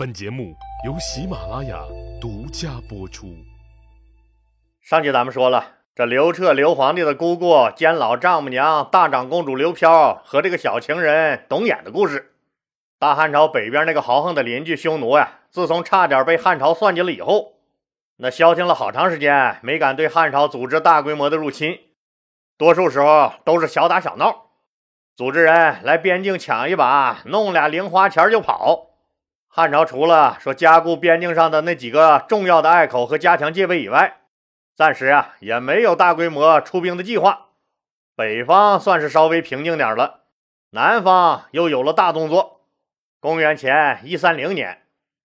本节目由喜马拉雅独家播出。上集咱们说了，这刘彻刘皇帝的姑姑兼老丈母娘大长公主刘飘和这个小情人董衍的故事。大汉朝北边那个豪横的邻居匈奴呀，自从差点被汉朝算计了以后，那消停了好长时间，没敢对汉朝组织大规模的入侵，多数时候都是小打小闹，组织人来边境抢一把，弄俩零花钱就跑。汉朝除了说加固边境上的那几个重要的隘口和加强戒备以外，暂时啊也没有大规模出兵的计划。北方算是稍微平静点了，南方又有了大动作。公元前一三零年，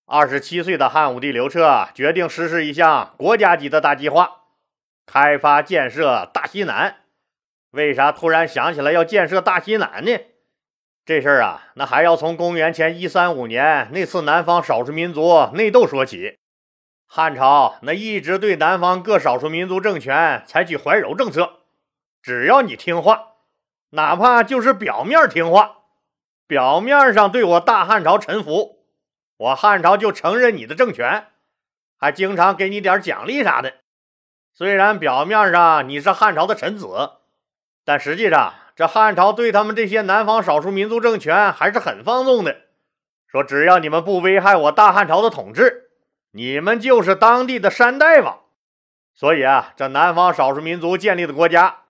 二十七岁的汉武帝刘彻决定实施一项国家级的大计划，开发建设大西南。为啥突然想起来要建设大西南呢？这事儿啊，那还要从公元前一三五年那次南方少数民族内斗说起。汉朝那一直对南方各少数民族政权采取怀柔政策，只要你听话，哪怕就是表面听话，表面上对我大汉朝臣服，我汉朝就承认你的政权，还经常给你点奖励啥的。虽然表面上你是汉朝的臣子，但实际上。这汉朝对他们这些南方少数民族政权还是很放纵的，说只要你们不危害我大汉朝的统治，你们就是当地的山大王。所以啊，这南方少数民族建立的国家，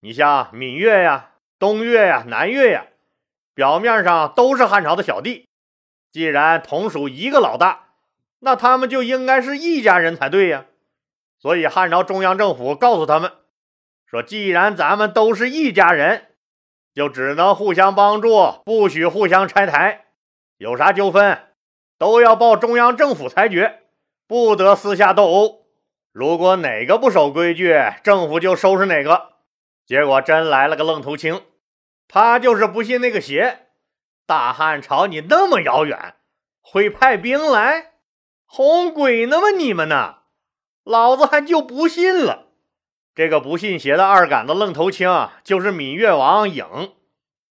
你像闽越呀、东越呀、南越呀，表面上都是汉朝的小弟。既然同属一个老大，那他们就应该是一家人才对呀。所以汉朝中央政府告诉他们。说，既然咱们都是一家人，就只能互相帮助，不许互相拆台。有啥纠纷，都要报中央政府裁决，不得私下斗殴。如果哪个不守规矩，政府就收拾哪个。结果真来了个愣头青，他就是不信那个邪。大汉朝你那么遥远，会派兵来？哄鬼呢吗？你们呢？老子还就不信了。这个不信邪的二杆子愣头青就是闽越王颖，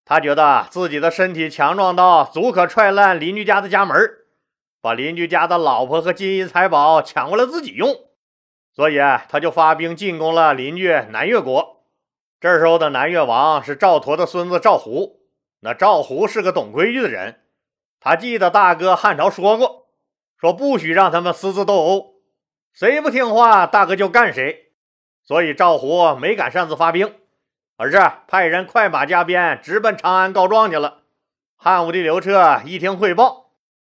他觉得自己的身体强壮到足可踹烂邻居家的家门，把邻居家的老婆和金银财宝抢过来自己用，所以他就发兵进攻了邻居南越国。这时候的南越王是赵佗的孙子赵胡，那赵胡是个懂规矩的人，他记得大哥汉朝说过，说不许让他们私自斗殴，谁不听话，大哥就干谁。所以赵胡没敢擅自发兵，而是派人快马加鞭直奔长安告状去了。汉武帝刘彻一听汇报，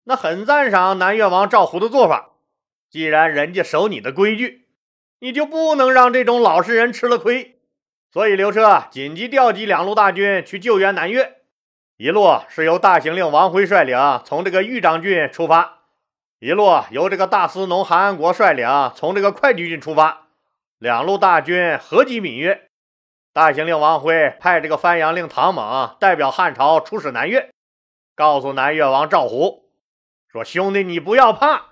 那很赞赏南越王赵胡的做法。既然人家守你的规矩，你就不能让这种老实人吃了亏。所以刘彻紧急调集两路大军去救援南越，一路是由大行令王辉率领，从这个豫章郡出发；一路由这个大司农韩安国率领，从这个会稽郡出发。两路大军合击闽越，大行令王辉派这个番阳令唐猛代表汉朝出使南越，告诉南越王赵胡说：“兄弟，你不要怕，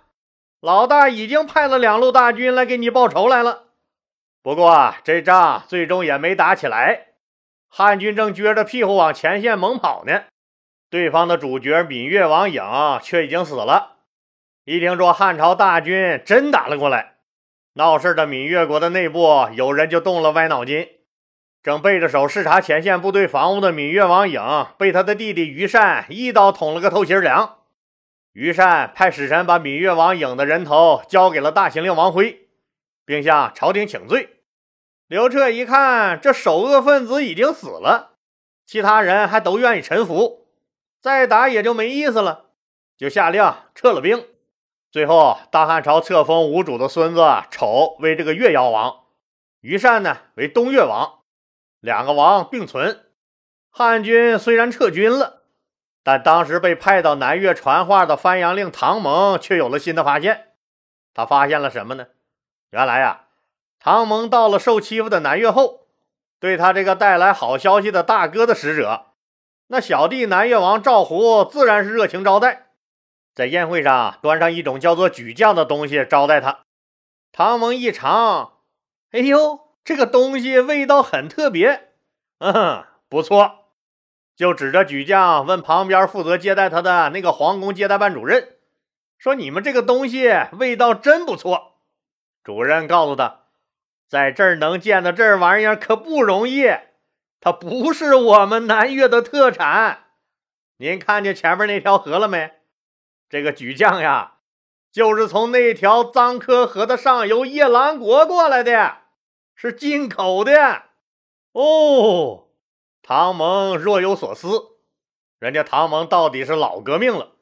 老大已经派了两路大军来给你报仇来了。不过这仗最终也没打起来，汉军正撅着屁股往前线猛跑呢。对方的主角闽越王颖却已经死了。一听说汉朝大军真打了过来。”闹事的闽越国的内部有人就动了歪脑筋，正背着手视察前线部队防务的闽越王颖被他的弟弟于善一刀捅了个透心凉。于善派使臣把闽越王颖的人头交给了大行令王辉，并向朝廷请罪。刘彻一看这首恶分子已经死了，其他人还都愿意臣服，再打也就没意思了，就下令撤了兵。最后，大汉朝册封吴主的孙子丑为这个越妖王，于善呢为东越王，两个王并存。汉军虽然撤军了，但当时被派到南越传话的番阳令唐蒙却有了新的发现。他发现了什么呢？原来呀，唐蒙到了受欺负的南越后，对他这个带来好消息的大哥的使者，那小弟南越王赵胡自然是热情招待。在宴会上端上一种叫做举酱的东西招待他，唐蒙一尝，哎呦，这个东西味道很特别，嗯，不错，就指着举酱问旁边负责接待他的那个皇宫接待办主任，说你们这个东西味道真不错。主任告诉他，在这儿能见到这玩意儿可不容易，它不是我们南岳的特产。您看见前面那条河了没？这个举酱呀，就是从那条藏科河的上游夜郎国过来的，是进口的。哦，唐蒙若有所思，人家唐蒙到底是老革命了，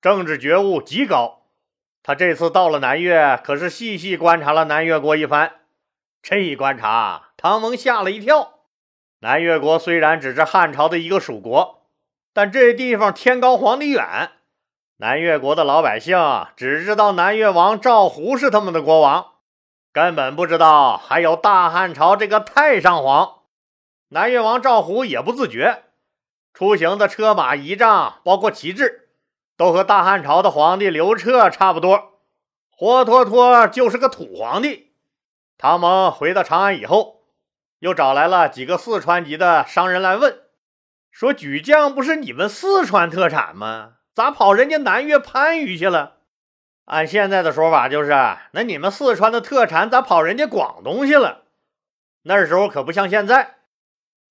政治觉悟极高。他这次到了南越，可是细细观察了南越国一番。这一观察，唐蒙吓了一跳。南越国虽然只是汉朝的一个属国，但这地方天高皇帝远，南越国的老百姓只知道南越王赵胡是他们的国王，根本不知道还有大汉朝这个太上皇。南越王赵胡也不自觉，出行的车马仪仗，包括旗帜。都和大汉朝的皇帝刘彻差不多，活脱脱就是个土皇帝。唐蒙回到长安以后，又找来了几个四川籍的商人来问，说：“举酱不是你们四川特产吗？咋跑人家南越番禺去了？按现在的说法，就是那你们四川的特产咋跑人家广东去了？那时候可不像现在，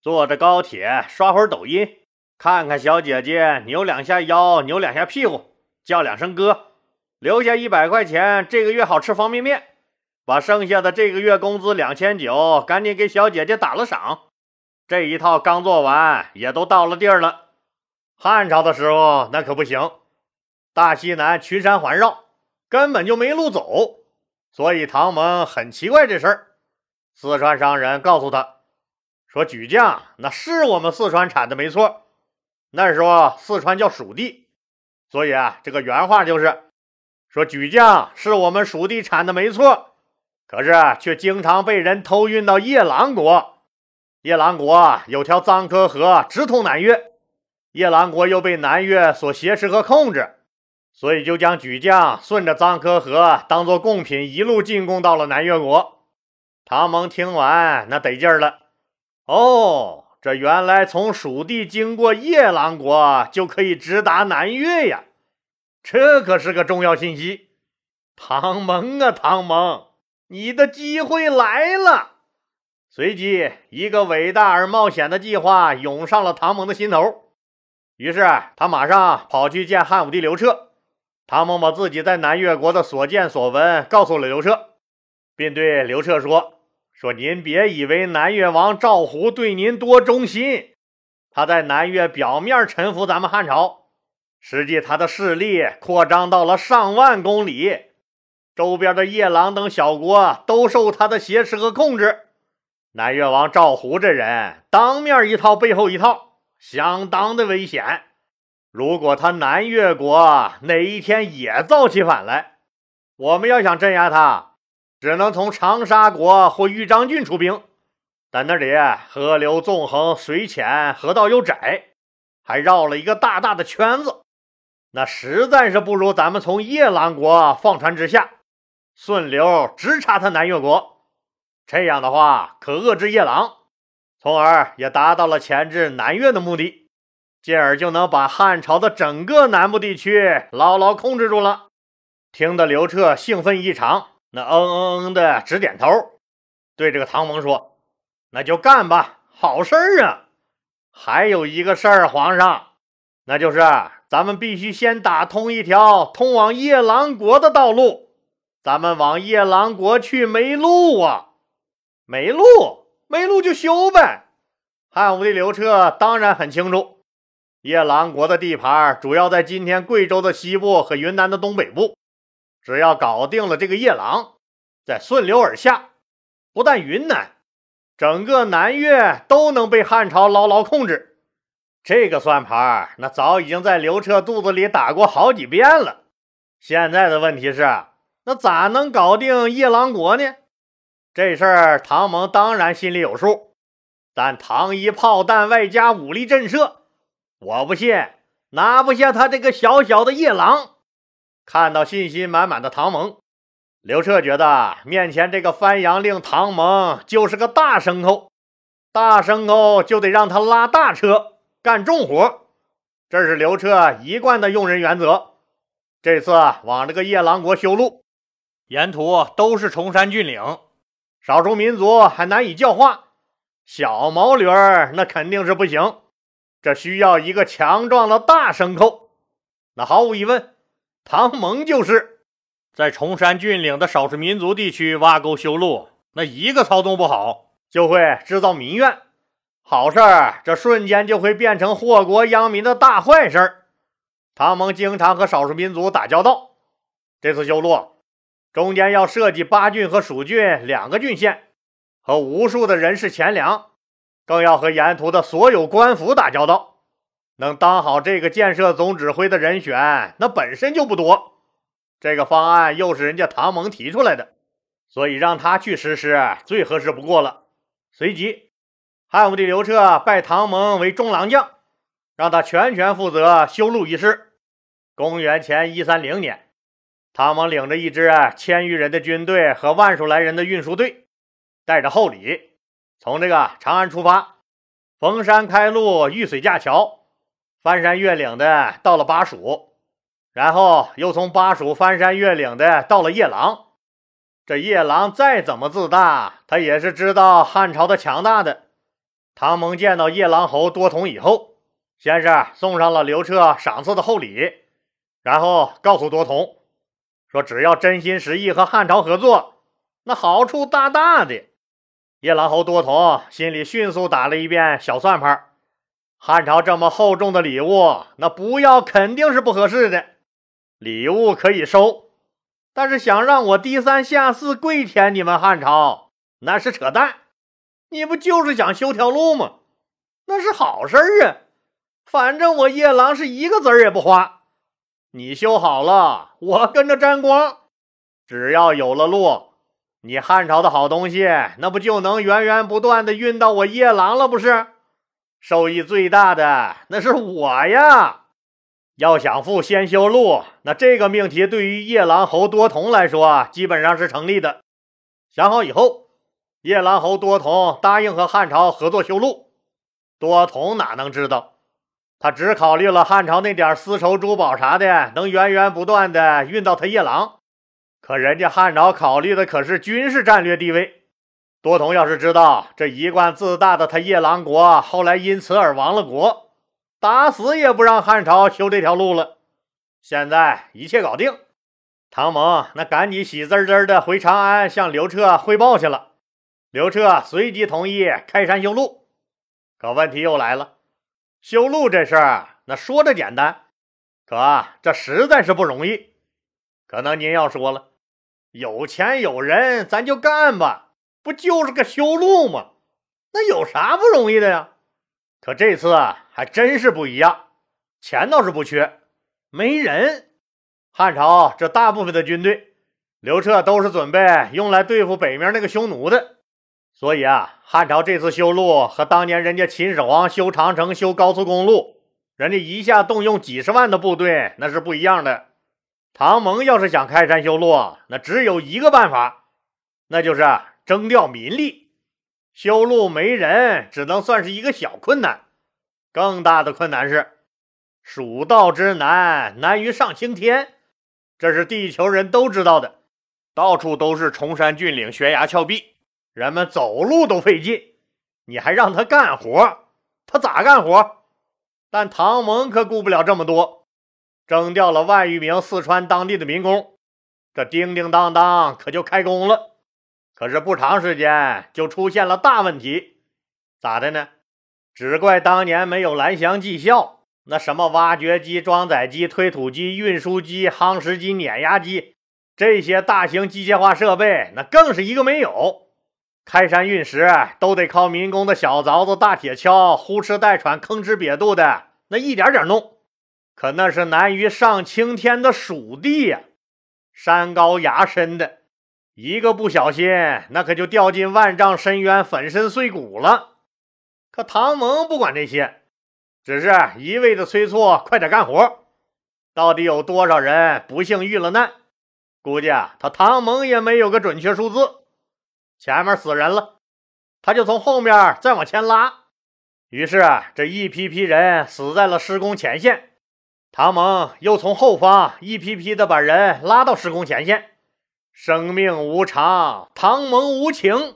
坐着高铁刷会儿抖音。”看看小姐姐扭两下腰，扭两下屁股，叫两声哥，留下一百块钱，这个月好吃方便面。把剩下的这个月工资两千九，赶紧给小姐姐打了赏。这一套刚做完，也都到了地儿了。汉朝的时候那可不行，大西南群山环绕，根本就没路走，所以唐蒙很奇怪这事儿。四川商人告诉他说：“举将那是我们四川产的，没错。”那时候四川叫蜀地，所以啊，这个原话就是说举将是我们蜀地产的没错，可是却经常被人偷运到夜郎国。夜郎国有条藏科河直通南越，夜郎国又被南越所挟持和控制，所以就将举将顺着藏科河当做贡品一路进贡到了南越国。唐蒙听完那得劲儿了，哦。这原来从蜀地经过夜郎国就可以直达南越呀，这可是个重要信息。唐蒙啊，唐蒙，你的机会来了！随即，一个伟大而冒险的计划涌上了唐蒙的心头。于是，他马上跑去见汉武帝刘彻。唐蒙把自己在南越国的所见所闻告诉了刘彻，并对刘彻说。说：“您别以为南越王赵胡对您多忠心，他在南越表面臣服咱们汉朝，实际他的势力扩张到了上万公里，周边的夜郎等小国都受他的挟持和控制。南越王赵胡这人，当面一套，背后一套，相当的危险。如果他南越国哪一天也造起反来，我们要想镇压他。”只能从长沙国或豫章郡出兵，但那里河流纵横，水浅，河道又窄，还绕了一个大大的圈子，那实在是不如咱们从夜郎国放船直下，顺流直插他南越国。这样的话，可遏制夜郎，从而也达到了钳制南越的目的，进而就能把汉朝的整个南部地区牢牢控制住了。听得刘彻兴奋异常。那嗯嗯嗯的直点头，对这个唐蒙说：“那就干吧，好事儿啊！还有一个事儿，皇上，那就是咱们必须先打通一条通往夜郎国的道路。咱们往夜郎国去没路啊，没路，没路就修呗。”汉武帝刘彻当然很清楚，夜郎国的地盘主要在今天贵州的西部和云南的东北部。只要搞定了这个夜郎，再顺流而下，不但云南，整个南越都能被汉朝牢牢控制。这个算盘，那早已经在刘彻肚子里打过好几遍了。现在的问题是，那咋能搞定夜郎国呢？这事儿唐蒙当然心里有数，但唐一炮弹外加武力震慑，我不信拿不下他这个小小的夜郎。看到信心满满的唐蒙，刘彻觉得面前这个番阳令唐蒙就是个大牲口，大牲口就得让他拉大车干重活，这是刘彻一贯的用人原则。这次往这个夜郎国修路，沿途都是崇山峻岭，少数民族还难以教化，小毛驴儿那肯定是不行，这需要一个强壮的大牲口。那毫无疑问，唐蒙就是在崇山峻岭的少数民族地区挖沟修路，那一个操纵不好，就会制造民怨。好事儿，这瞬间就会变成祸国殃民的大坏事儿。唐蒙经常和少数民族打交道，这次修路中间要设计巴郡和蜀郡两个郡县，和无数的人事钱粮，更要和沿途的所有官府打交道。能当好这个建设总指挥的人选，那本身就不多。这个方案又是人家唐蒙提出来的，所以让他去实施最合适不过了。随即。汉武帝刘彻拜唐蒙为中郎将，让他全权负责修路一事。公元前一三零年，唐蒙领着一支千余人的军队和万数来人的运输队，带着厚礼，从这个长安出发，逢山开路，遇水架桥，翻山越岭的到了巴蜀，然后又从巴蜀翻山越岭的到了夜郎。这夜郎再怎么自大，他也是知道汉朝的强大的。唐蒙见到夜郎侯多同以后，先是送上了刘彻赏赐的厚礼，然后告诉多同说：“只要真心实意和汉朝合作，那好处大大的。”夜郎侯多头心里迅速打了一遍小算盘：汉朝这么厚重的礼物，那不要肯定是不合适的。礼物可以收，但是想让我低三下四跪舔你们汉朝，那是扯淡。你不就是想修条路吗？那是好事啊！反正我夜郎是一个子儿也不花。你修好了，我跟着沾光。只要有了路，你汉朝的好东西，那不就能源源不断的运到我夜郎了？不是？受益最大的那是我呀！要想富，先修路。那这个命题对于夜郎侯多同来说，基本上是成立的。想好以后。夜郎侯多同答应和汉朝合作修路，多同哪能知道？他只考虑了汉朝那点丝绸珠宝啥的，能源源不断的运到他夜郎。可人家汉朝考虑的可是军事战略地位。多同要是知道这一贯自大的他夜郎国后来因此而亡了国，打死也不让汉朝修这条路了。现在一切搞定，唐蒙那赶紧喜滋滋的回长安向刘彻汇报去了。刘彻随即同意开山修路，可问题又来了。修路这事儿，那说着简单，可这实在是不容易。可能您要说了，有钱有人，咱就干吧，不就是个修路吗？那有啥不容易的呀？可这次啊还真是不一样，钱倒是不缺，没人。汉朝这大部分的军队，刘彻都是准备用来对付北面那个匈奴的。所以啊，汉朝这次修路和当年人家秦始皇修长城、修高速公路，人家一下动用几十万的部队，那是不一样的。唐蒙要是想开山修路，那只有一个办法，那就是征调民力。修路没人，只能算是一个小困难。更大的困难是，蜀道之难，难于上青天，这是地球人都知道的。到处都是崇山峻岭、悬崖峭壁。人们走路都费劲，你还让他干活，他咋干活？但唐蒙可顾不了这么多，征调了万余名四川当地的民工，这叮叮当当可就开工了。可是不长时间就出现了大问题，咋的呢？只怪当年没有蓝翔技校，那什么挖掘机、装载机、推土机、运输机、夯实机、碾压机这些大型机械化设备，那更是一个没有。开山运石都得靠民工的小凿子、大铁锹，呼哧带喘、吭哧瘪肚的那一点点弄。可那是难于上青天的蜀地呀，山高崖深的，一个不小心，那可就掉进万丈深渊，粉身碎骨了。可唐蒙不管这些，只是一味的催促快点干活。到底有多少人不幸遇了难？估计啊，他唐蒙也没有个准确数字。前面死人了，他就从后面再往前拉，于是这一批批人死在了施工前线，唐蒙又从后方一批批的把人拉到施工前线。生命无常，唐蒙无情。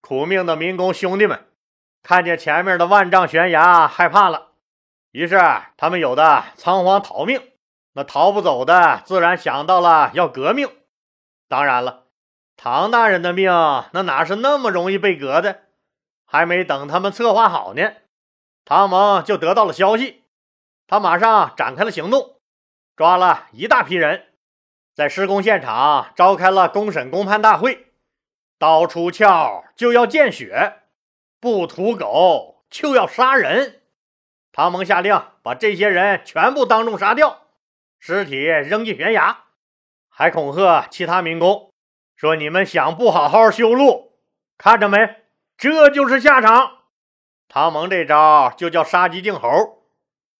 苦命的民工兄弟们看见前面的万丈悬崖，害怕了，于是他们有的仓皇逃命，那逃不走的自然想到了要革命。当然了，唐大人的命那哪是那么容易被革的？还没等他们策划好呢，唐蒙就得到了消息。他马上展开了行动，抓了一大批人，在施工现场召开了公审公判大会。刀出鞘就要见血，不屠狗就要杀人。唐蒙下令把这些人全部当众杀掉，尸体扔进悬崖，还恐吓其他民工说：“你们想不好好修路，看着没，这就是下场。”唐蒙这招就叫杀鸡儆猴。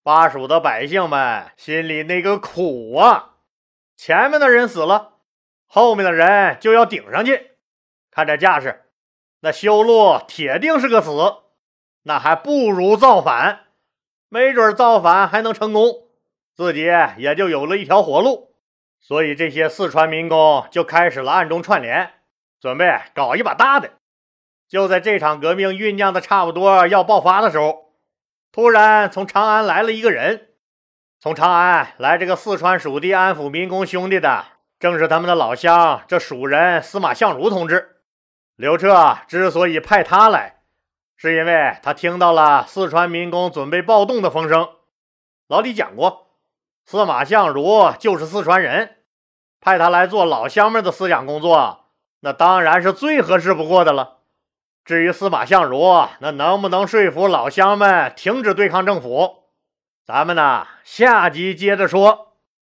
巴蜀的百姓们心里那个苦啊！前面的人死了，后面的人就要顶上去。看这架势，那修路铁定是个死，那还不如造反。没准造反还能成功，自己也就有了一条活路。所以这些四川民工就开始了暗中串联，准备搞一把大的。就在这场革命酝酿的差不多要爆发的时候。突然，从长安来了一个人。从长安来这个四川蜀地安抚民工兄弟的，正是他们的老乡，这蜀人司马相如同志。刘彻之所以派他来，是因为他听到了四川民工准备暴动的风声。老李讲过，司马相如就是四川人，派他来做老乡们的思想工作，那当然是最合适不过的了。至于司马相如，那能不能说服老乡们停止对抗政府？咱们呢，下集接着说。